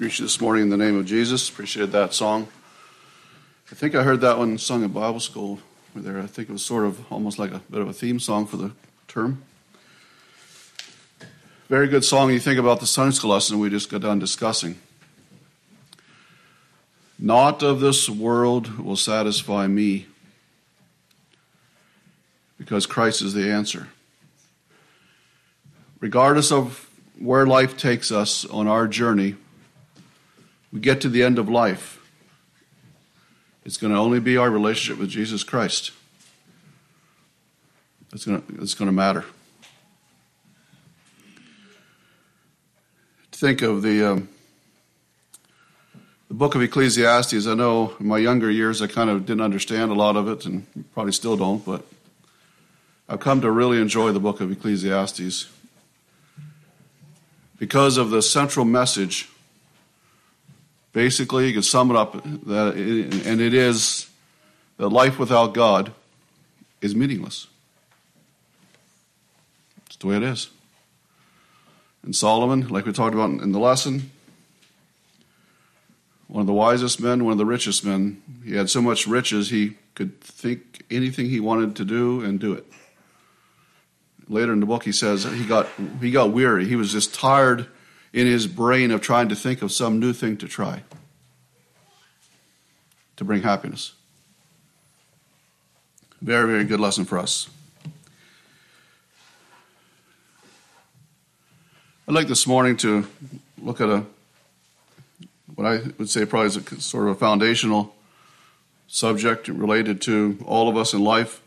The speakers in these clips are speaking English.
Greet you this morning in the name of Jesus. Appreciated that song. I think I heard that one sung in Bible school there. I think it was sort of almost like a bit of a theme song for the term. Very good song. You think about the Sunday school lesson we just got done discussing. Not of this world will satisfy me because Christ is the answer. Regardless of where life takes us on our journey, we get to the end of life, it's going to only be our relationship with Jesus Christ that's going to, that's going to matter. Think of the, um, the book of Ecclesiastes. I know in my younger years I kind of didn't understand a lot of it and probably still don't, but I've come to really enjoy the book of Ecclesiastes because of the central message Basically, you can sum it up, that, and it is that life without God is meaningless. It's the way it is. And Solomon, like we talked about in the lesson, one of the wisest men, one of the richest men, he had so much riches he could think anything he wanted to do and do it. Later in the book, he says he got he got weary. He was just tired in his brain of trying to think of some new thing to try to bring happiness. Very, very good lesson for us. I'd like this morning to look at a what I would say probably is a sort of a foundational subject related to all of us in life.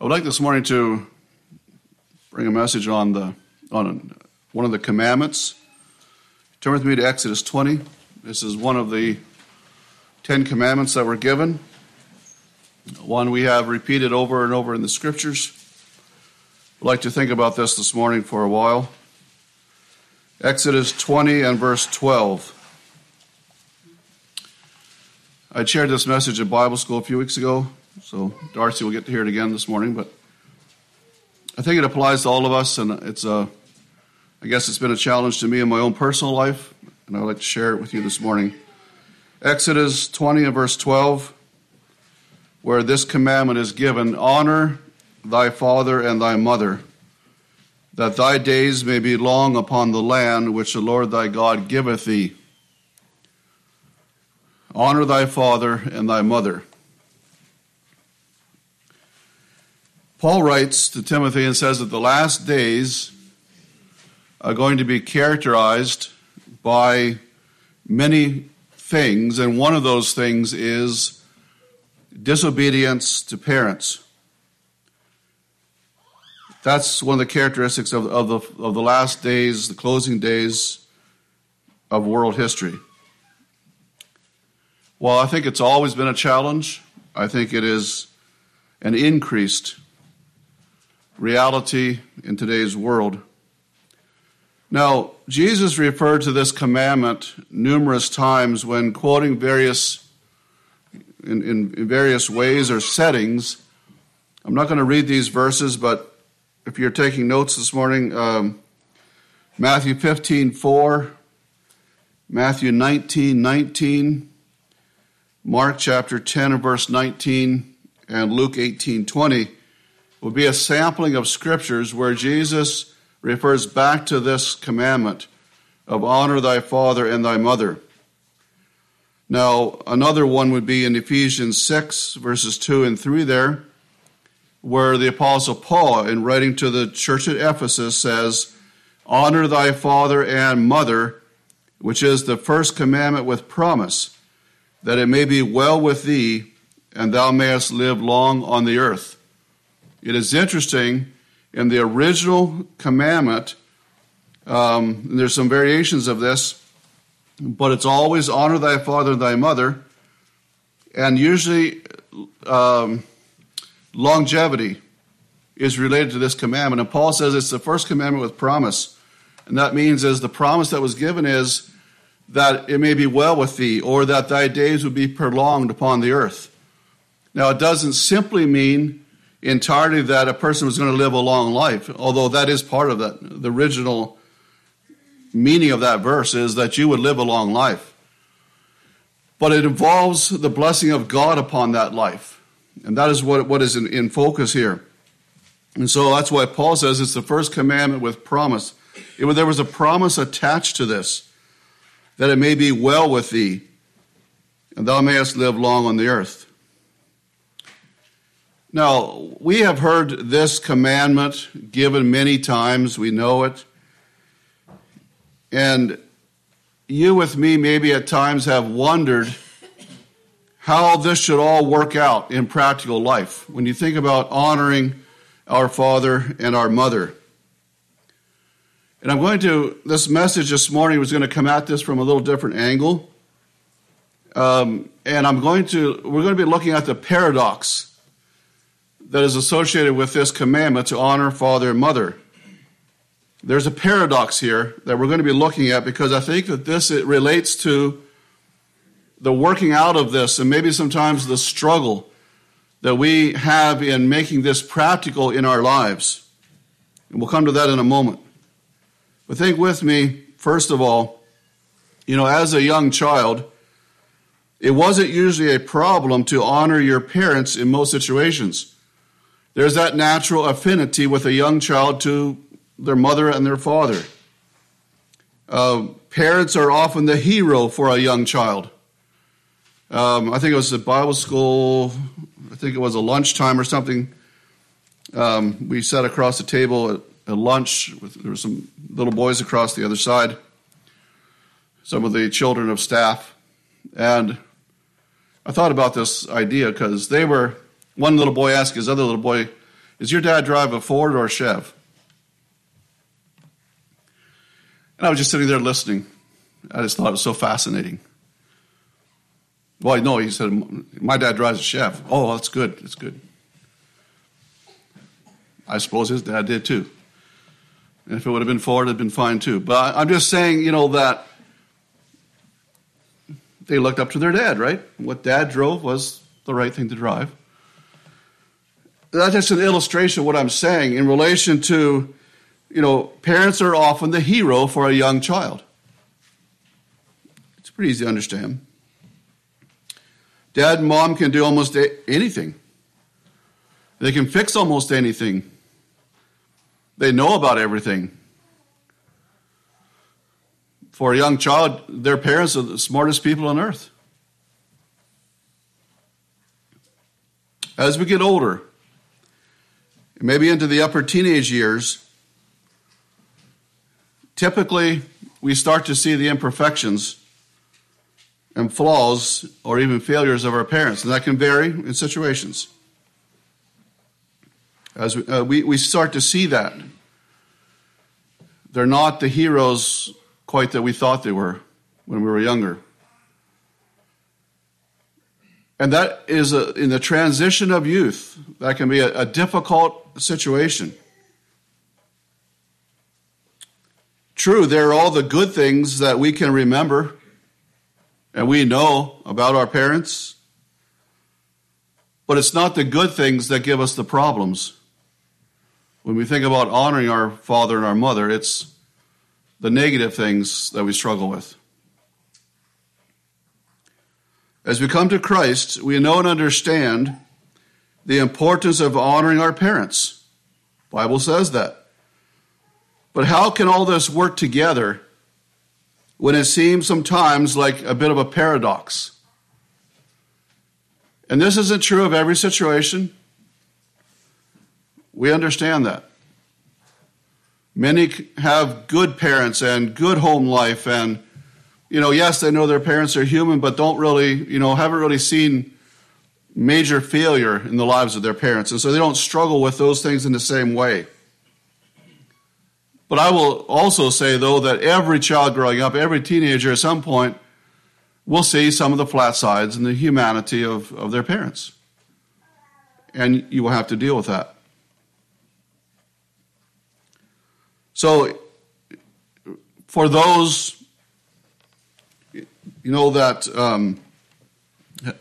I would like this morning to bring a message on the on one of the commandments. Turn with me to Exodus 20. This is one of the Ten Commandments that were given. One we have repeated over and over in the scriptures. I'd like to think about this this morning for a while. Exodus 20 and verse 12. I shared this message at Bible school a few weeks ago, so Darcy will get to hear it again this morning, but I think it applies to all of us, and it's a I guess it's been a challenge to me in my own personal life, and I'd like to share it with you this morning. Exodus 20 and verse 12, where this commandment is given Honor thy father and thy mother, that thy days may be long upon the land which the Lord thy God giveth thee. Honor thy father and thy mother. Paul writes to Timothy and says that the last days are going to be characterized by many things, and one of those things is disobedience to parents. That's one of the characteristics of, of, the, of the last days, the closing days of world history. Well, I think it's always been a challenge. I think it is an increased reality in today's world. Now, Jesus referred to this commandment numerous times when quoting various in, in, various ways or settings. I'm not going to read these verses, but if you're taking notes this morning, um, Matthew 15, 4, Matthew 19, 19, Mark chapter 10 and verse 19, and Luke 18, 20 will be a sampling of scriptures where Jesus refers back to this commandment of honor thy father and thy mother. Now, another one would be in Ephesians 6, verses 2 and 3 there, where the Apostle Paul, in writing to the church at Ephesus, says, Honor thy father and mother, which is the first commandment with promise, that it may be well with thee, and thou mayest live long on the earth. It is interesting in the original commandment, um, there's some variations of this, but it's always honor thy father and thy mother, and usually um, longevity is related to this commandment. And Paul says it's the first commandment with promise. And that means is the promise that was given is that it may be well with thee, or that thy days would be prolonged upon the earth. Now, it doesn't simply mean entirely that a person was going to live a long life, although that is part of that, the original meaning of that verse is that you would live a long life. But it involves the blessing of God upon that life. And that is what, what is in, in focus here. And so that's why Paul says it's the first commandment with promise. It, there was a promise attached to this that it may be well with thee, and thou mayest live long on the earth. Now, we have heard this commandment given many times, we know it. And you, with me, maybe at times have wondered how this should all work out in practical life when you think about honoring our father and our mother. And I'm going to, this message this morning was going to come at this from a little different angle. Um, and I'm going to, we're going to be looking at the paradox that is associated with this commandment to honor father and mother. There's a paradox here that we're going to be looking at because I think that this it relates to the working out of this and maybe sometimes the struggle that we have in making this practical in our lives. And we'll come to that in a moment. But think with me, first of all, you know, as a young child, it wasn't usually a problem to honor your parents in most situations. There's that natural affinity with a young child to their mother and their father. Uh, parents are often the hero for a young child. Um, I think it was at Bible school, I think it was a lunchtime or something. Um, we sat across the table at at lunch. With, there were some little boys across the other side, some of the children of staff. And I thought about this idea because they were, one little boy asked his other little boy, Is your dad drive a Ford or a Chev? And I was just sitting there listening. I just thought it was so fascinating. Well, no, he said, My dad drives a Chev. Oh, that's good. That's good. I suppose his dad did too. And if it would have been Ford, it'd been fine too. But I'm just saying, you know, that they looked up to their dad, right? What dad drove was the right thing to drive. That's just an illustration of what I'm saying in relation to, you know, parents are often the hero for a young child. It's pretty easy to understand. Dad and mom can do almost anything. They can fix almost anything. They know about everything. For a young child, their parents are the smartest people on earth. As we get older, maybe into the upper teenage years, typically we start to see the imperfections and flaws or even failures of our parents, and that can vary in situations. As we, uh, we, we start to see that. They're not the heroes quite that we thought they were when we were younger. And that is a, in the transition of youth, that can be a, a difficult situation. True, there are all the good things that we can remember and we know about our parents, but it's not the good things that give us the problems. When we think about honoring our father and our mother, it's the negative things that we struggle with. As we come to Christ, we know and understand the importance of honoring our parents. Bible says that. But how can all this work together when it seems sometimes like a bit of a paradox? And this isn't true of every situation. We understand that. Many have good parents and good home life, and, you know, yes, they know their parents are human, but don't really, you know, haven't really seen major failure in the lives of their parents. And so they don't struggle with those things in the same way. But I will also say, though, that every child growing up, every teenager at some point will see some of the flat sides and the humanity of, of their parents. And you will have to deal with that. So, for those, you know, that um,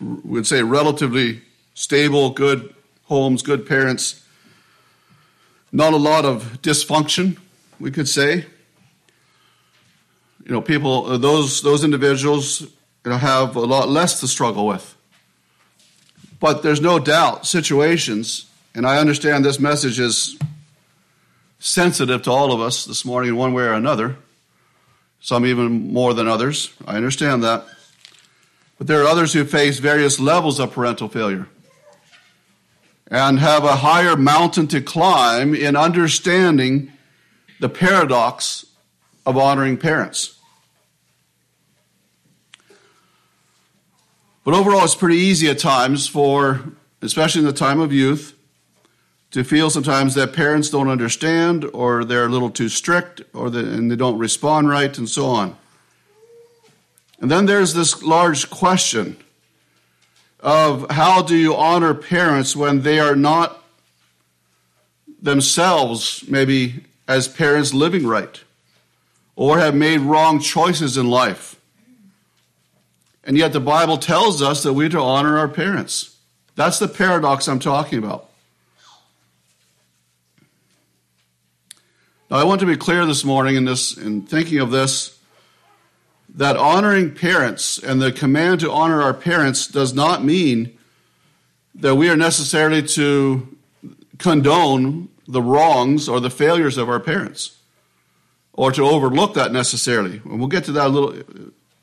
would say relatively stable, good homes, good parents, not a lot of dysfunction, we could say. you know, people, those, those individuals you know, have a lot less to struggle with. But there's no doubt situations, and I understand this message is sensitive to all of us this morning in one way or another, some even more than others. I understand that. But there are others who face various levels of parental failure and have a higher mountain to climb in understanding the paradox of honoring parents. But overall, it's pretty easy at times for, especially in the time of youth, to feel sometimes that parents don't understand or they're a little too strict or they, and they don't respond right and so on. And then there's this large question of how do you honor parents when they are not themselves, maybe as parents, living right or have made wrong choices in life. And yet the Bible tells us that we're to honor our parents. That's the paradox I'm talking about. Now, I want to be clear this morning in this, in thinking of this, that honoring parents and the command to honor our parents does not mean that we are necessarily to condone the wrongs or the failures of our parents or to overlook that necessarily. And we'll get to that a little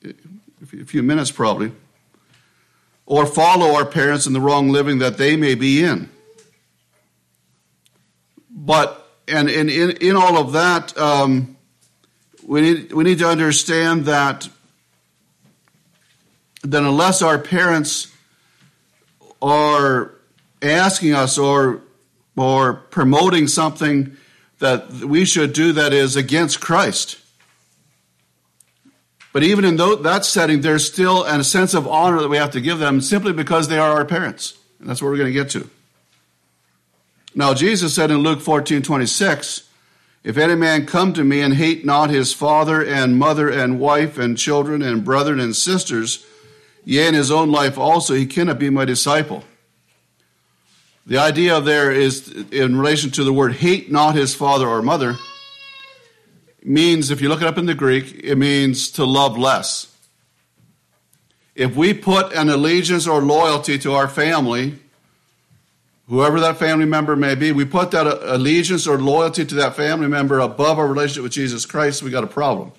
a few minutes probably. Or follow our parents in the wrong living that they may be in. But and in, in, in all of that, um, we need, we need to understand that, that unless our parents are asking us or, or promoting something that we should do that is against Christ, but even in that setting, there's still a sense of honor that we have to give them simply because they are our parents. And that's what we're going to get to. Now, Jesus said in Luke 14 26, If any man come to me and hate not his father and mother and wife and children and brethren and sisters, yea, in his own life also, he cannot be my disciple. The idea there is in relation to the word hate not his father or mother means, if you look it up in the Greek, it means to love less. If we put an allegiance or loyalty to our family whoever that family member may be, we put that uh, allegiance or loyalty to that family member above our relationship with Jesus Christ, we got a problem.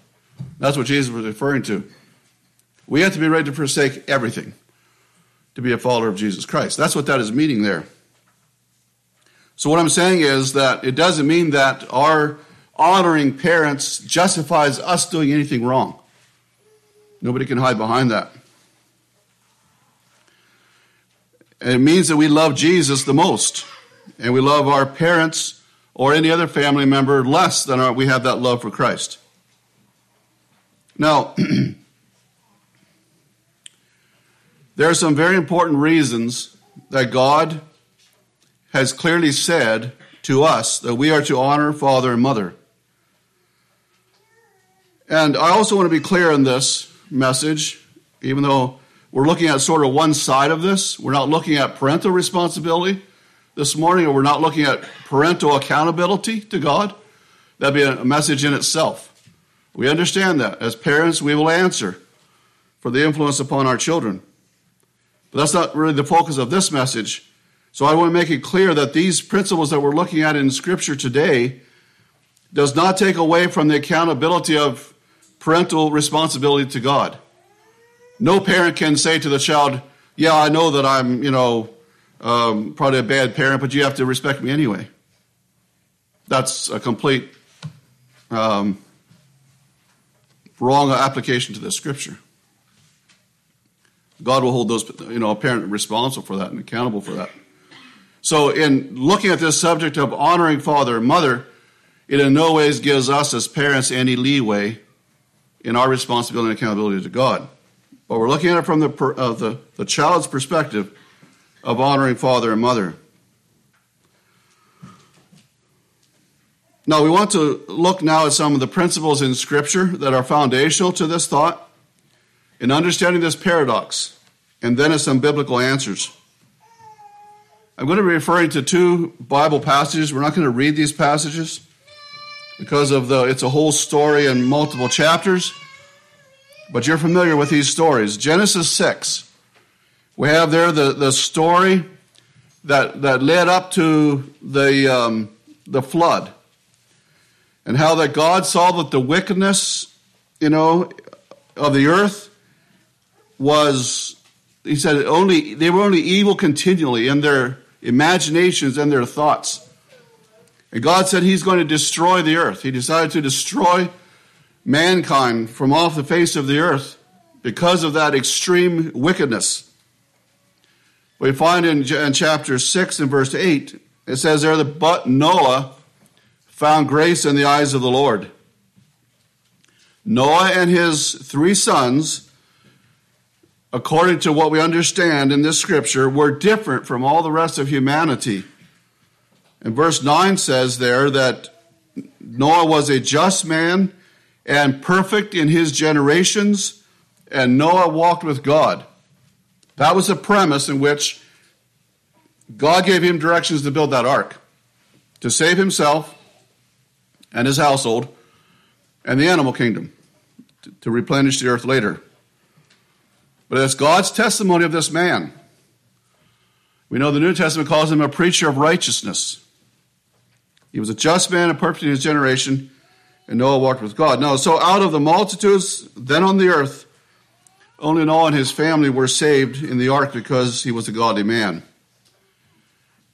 That's what Jesus was referring to. We have to be ready to forsake everything to be a follower of Jesus Christ. That's what that is meaning there. So, what I'm saying is that it doesn't mean that our honoring parents justifies us doing anything wrong. Nobody can hide behind that. And it means that we love Jesus the most, and we love our parents or any other family member less than our, we have that love for Christ. Now, there are some very important reasons that God has clearly said to us that we are to honor father and mother. And I also want to be clear in this message, even though we're looking at sort of one side of this. We're not looking at parental responsibility this morning, or we're not looking at parental accountability to God. That'd be a message in itself. We understand that. As parents, we will answer for the influence upon our children. But that's not really the focus of this message. So I want to make it clear that these principles that we're looking at in Scripture today does not take away from the accountability of parental responsibility to God. No parent can say to the child, Yeah, I know that I'm, you know, um, probably a bad parent, but you have to respect me anyway. That's a complete um, wrong application to the scripture. God will hold those, you know, a parent responsible for that and accountable for that. So, in looking at this subject of honoring father and mother, it in no ways gives us as parents any leeway in our responsibility and accountability to God. But we're looking at it from the, uh, the, the child's perspective of honoring father and mother. Now, we want to look now at some of the principles in Scripture that are foundational to this thought in understanding this paradox, and then at some biblical answers. I'm going to be referring to two Bible passages. We're not going to read these passages because of the it's a whole story and multiple chapters. But you're familiar with these stories. Genesis 6, we have there the, the story that, that led up to the, um, the flood and how that God saw that the wickedness, you know, of the earth was, he said, only they were only evil continually in their imaginations and their thoughts. And God said He's going to destroy the earth. He decided to destroy mankind from off the face of the earth because of that extreme wickedness. We find in, in chapter 6 and verse 8, it says there that but Noah found grace in the eyes of the Lord. Noah and his three sons, according to what we understand in this scripture, were different from all the rest of humanity. And verse 9 says there that Noah was a just man and perfect in his generations, and Noah walked with God. That was the premise in which God gave him directions to build that ark to save himself and his household and the animal kingdom to, replenish the earth later. But it's God's testimony of this man. We know the New Testament calls him a preacher of righteousness. He was a just man and perfect in his generation, and Noah walked with God. No, so out of the multitudes then on the earth, only Noah and his family were saved in the ark because he was a godly man.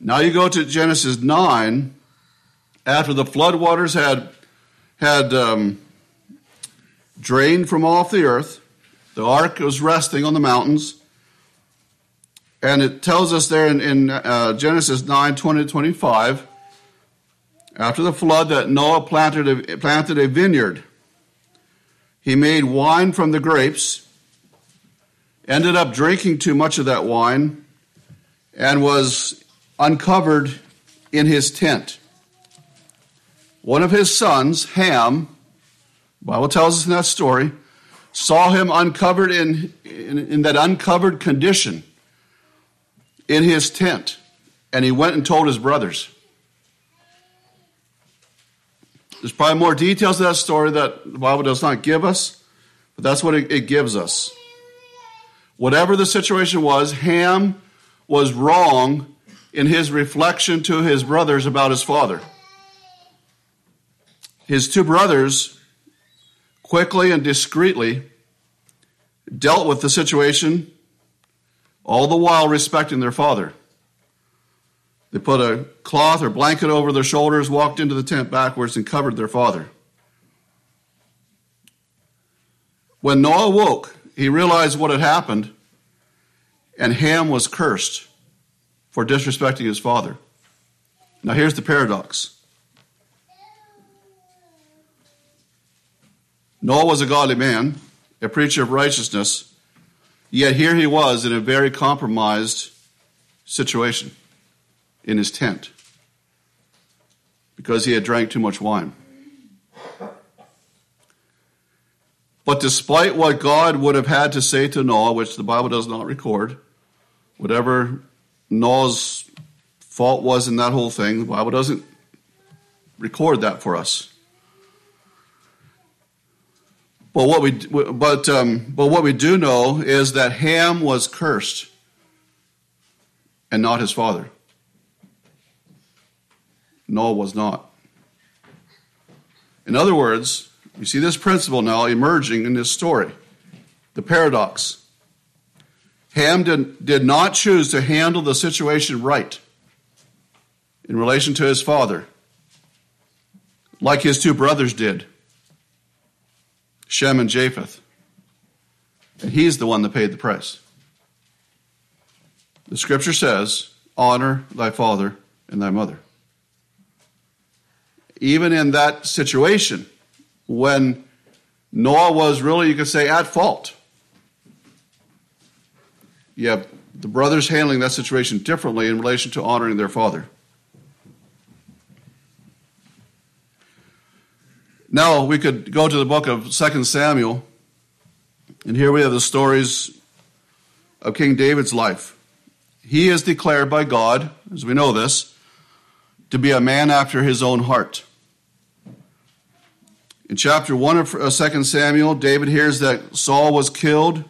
Now you go to Genesis 9, after the floodwaters had had um, drained from off the earth, the ark was resting on the mountains. And it tells us there in, in uh, Genesis 9 20 25, after the flood, that Noah planted a, planted a vineyard. He made wine from the grapes, ended up drinking too much of that wine, and was uncovered in his tent one of his sons, Ham, Bible tells us in that story, saw him uncovered in, in, in, that uncovered condition in his tent, and he went and told his brothers. There's probably more details to that story that the Bible does not give us, but that's what it, it gives us. Whatever the situation was, Ham was wrong in his reflection to his brothers about his father his two brothers quickly and discreetly dealt with the situation, all the while respecting their father. They put a cloth or blanket over their shoulders, walked into the tent backwards, and covered their father. When Noah woke, he realized what had happened, and Ham was cursed for disrespecting his father. Now, here's the paradox Noah was a godly man, a preacher of righteousness, yet here he was in a very compromised situation in his tent because he had drank too much wine. But despite what God would have had to say to Noah, which the Bible does not record, whatever Noah's fault was in that whole thing, the Bible doesn't record that for us. But what we but um, but what we do know is that Ham was cursed, and not his father. Noah was not. In other words, you see this principle now emerging in this story, the paradox. Ham did, did not choose to handle the situation right in relation to his father, like his two brothers did. Shem and Japheth. And he's the one that paid the price. The scripture says, Honor thy father and thy mother. Even in that situation, when Noah was really, you could say, at fault, have the brothers handling that situation differently in relation to honoring their father. Now we could go to the book of 2 Samuel, and here we have the stories of King David's life. He is declared by God, as we know this, to be a man after his own heart. In chapter 1 of uh, 2 Samuel, David hears that Saul was killed,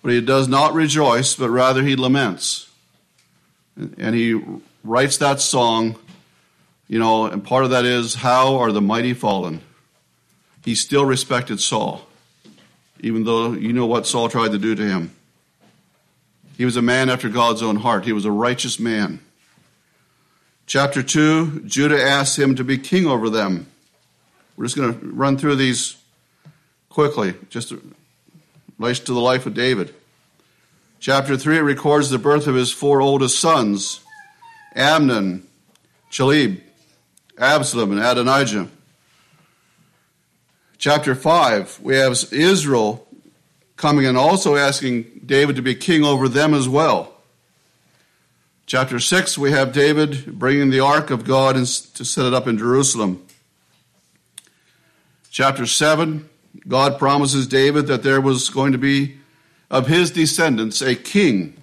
but he does not rejoice, but rather he laments. And he writes that song, you know, and part of that is, How are the mighty fallen? He still respected Saul, even though you know what Saul tried to do to him. He was a man after God's own heart, he was a righteous man. Chapter 2, Judah asks him to be king over them. We're just going to run through these quickly, just in relation to the life of David. Chapter 3 records the birth of his four oldest sons Amnon, Chileab, Absalom, and Adonijah. Chapter 5, we have Israel coming and also asking David to be king over them as well. Chapter 6, we have David bringing the ark of God to set it up in Jerusalem. Chapter 7, God promises David that there was going to be of his descendants a king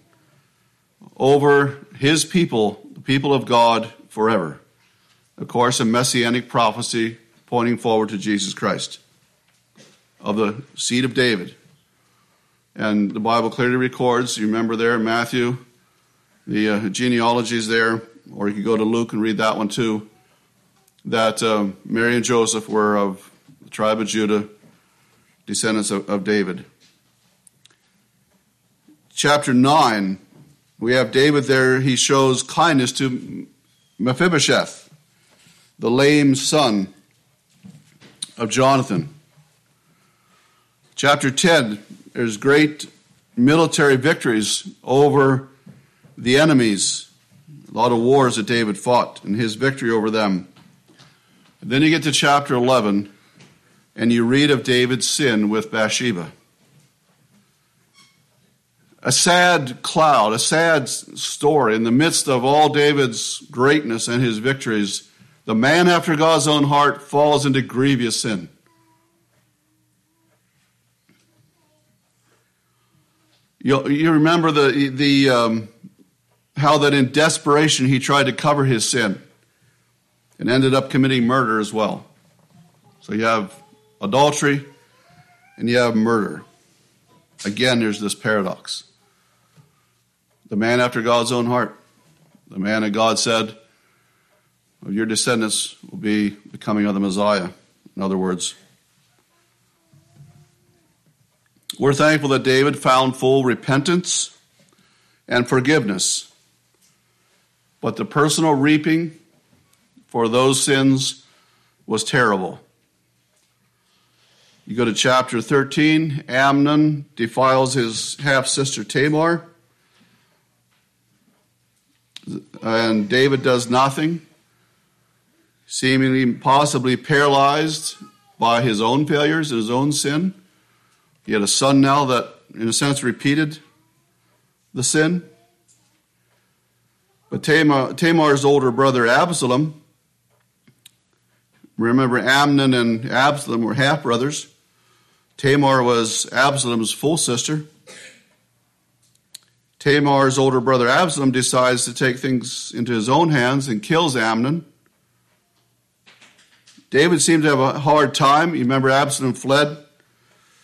over his people, the people of God, forever. Of course, a messianic prophecy pointing forward to Jesus Christ of the seed of David. And the Bible clearly records, you remember there Matthew, the uh, genealogies there, or you could go to Luke and read that one too, that uh, Mary and Joseph were of tribe of Judah, descendants of, of David. Chapter 9, we have David there. He shows kindness to Mephibosheth, the lame son of Jonathan. Chapter 10, there's great military victories over the enemies. A lot of wars that David fought and his victory over them. And then you get to chapter 11, and you read of David's sin with Bathsheba. A sad cloud, a sad story in the midst of all David's greatness and his victories. The man after God's own heart falls into grievous sin. You, you remember the, the, um, how that in desperation he tried to cover his sin and ended up committing murder as well. So you have adultery, and you have murder. Again, there's this paradox. The man after God's own heart, the man that God said, Your descendants will be becoming of the Messiah. In other words, we're thankful that David found full repentance and forgiveness. But the personal reaping for those sins was terrible. You go to chapter 13, Amnon defiles his half sister Tamar, and David does nothing, seemingly possibly paralyzed by his own failures, and his own sin. He had a son now that, in a sense, repeated the sin. But Tamar, Tamar's older brother Absalom, remember Amnon and Absalom were half brothers. Tamar was Absalom's full sister. Tamar's older brother Absalom decides to take things into his own hands and kills Amnon. David seemed to have a hard time. You remember Absalom fled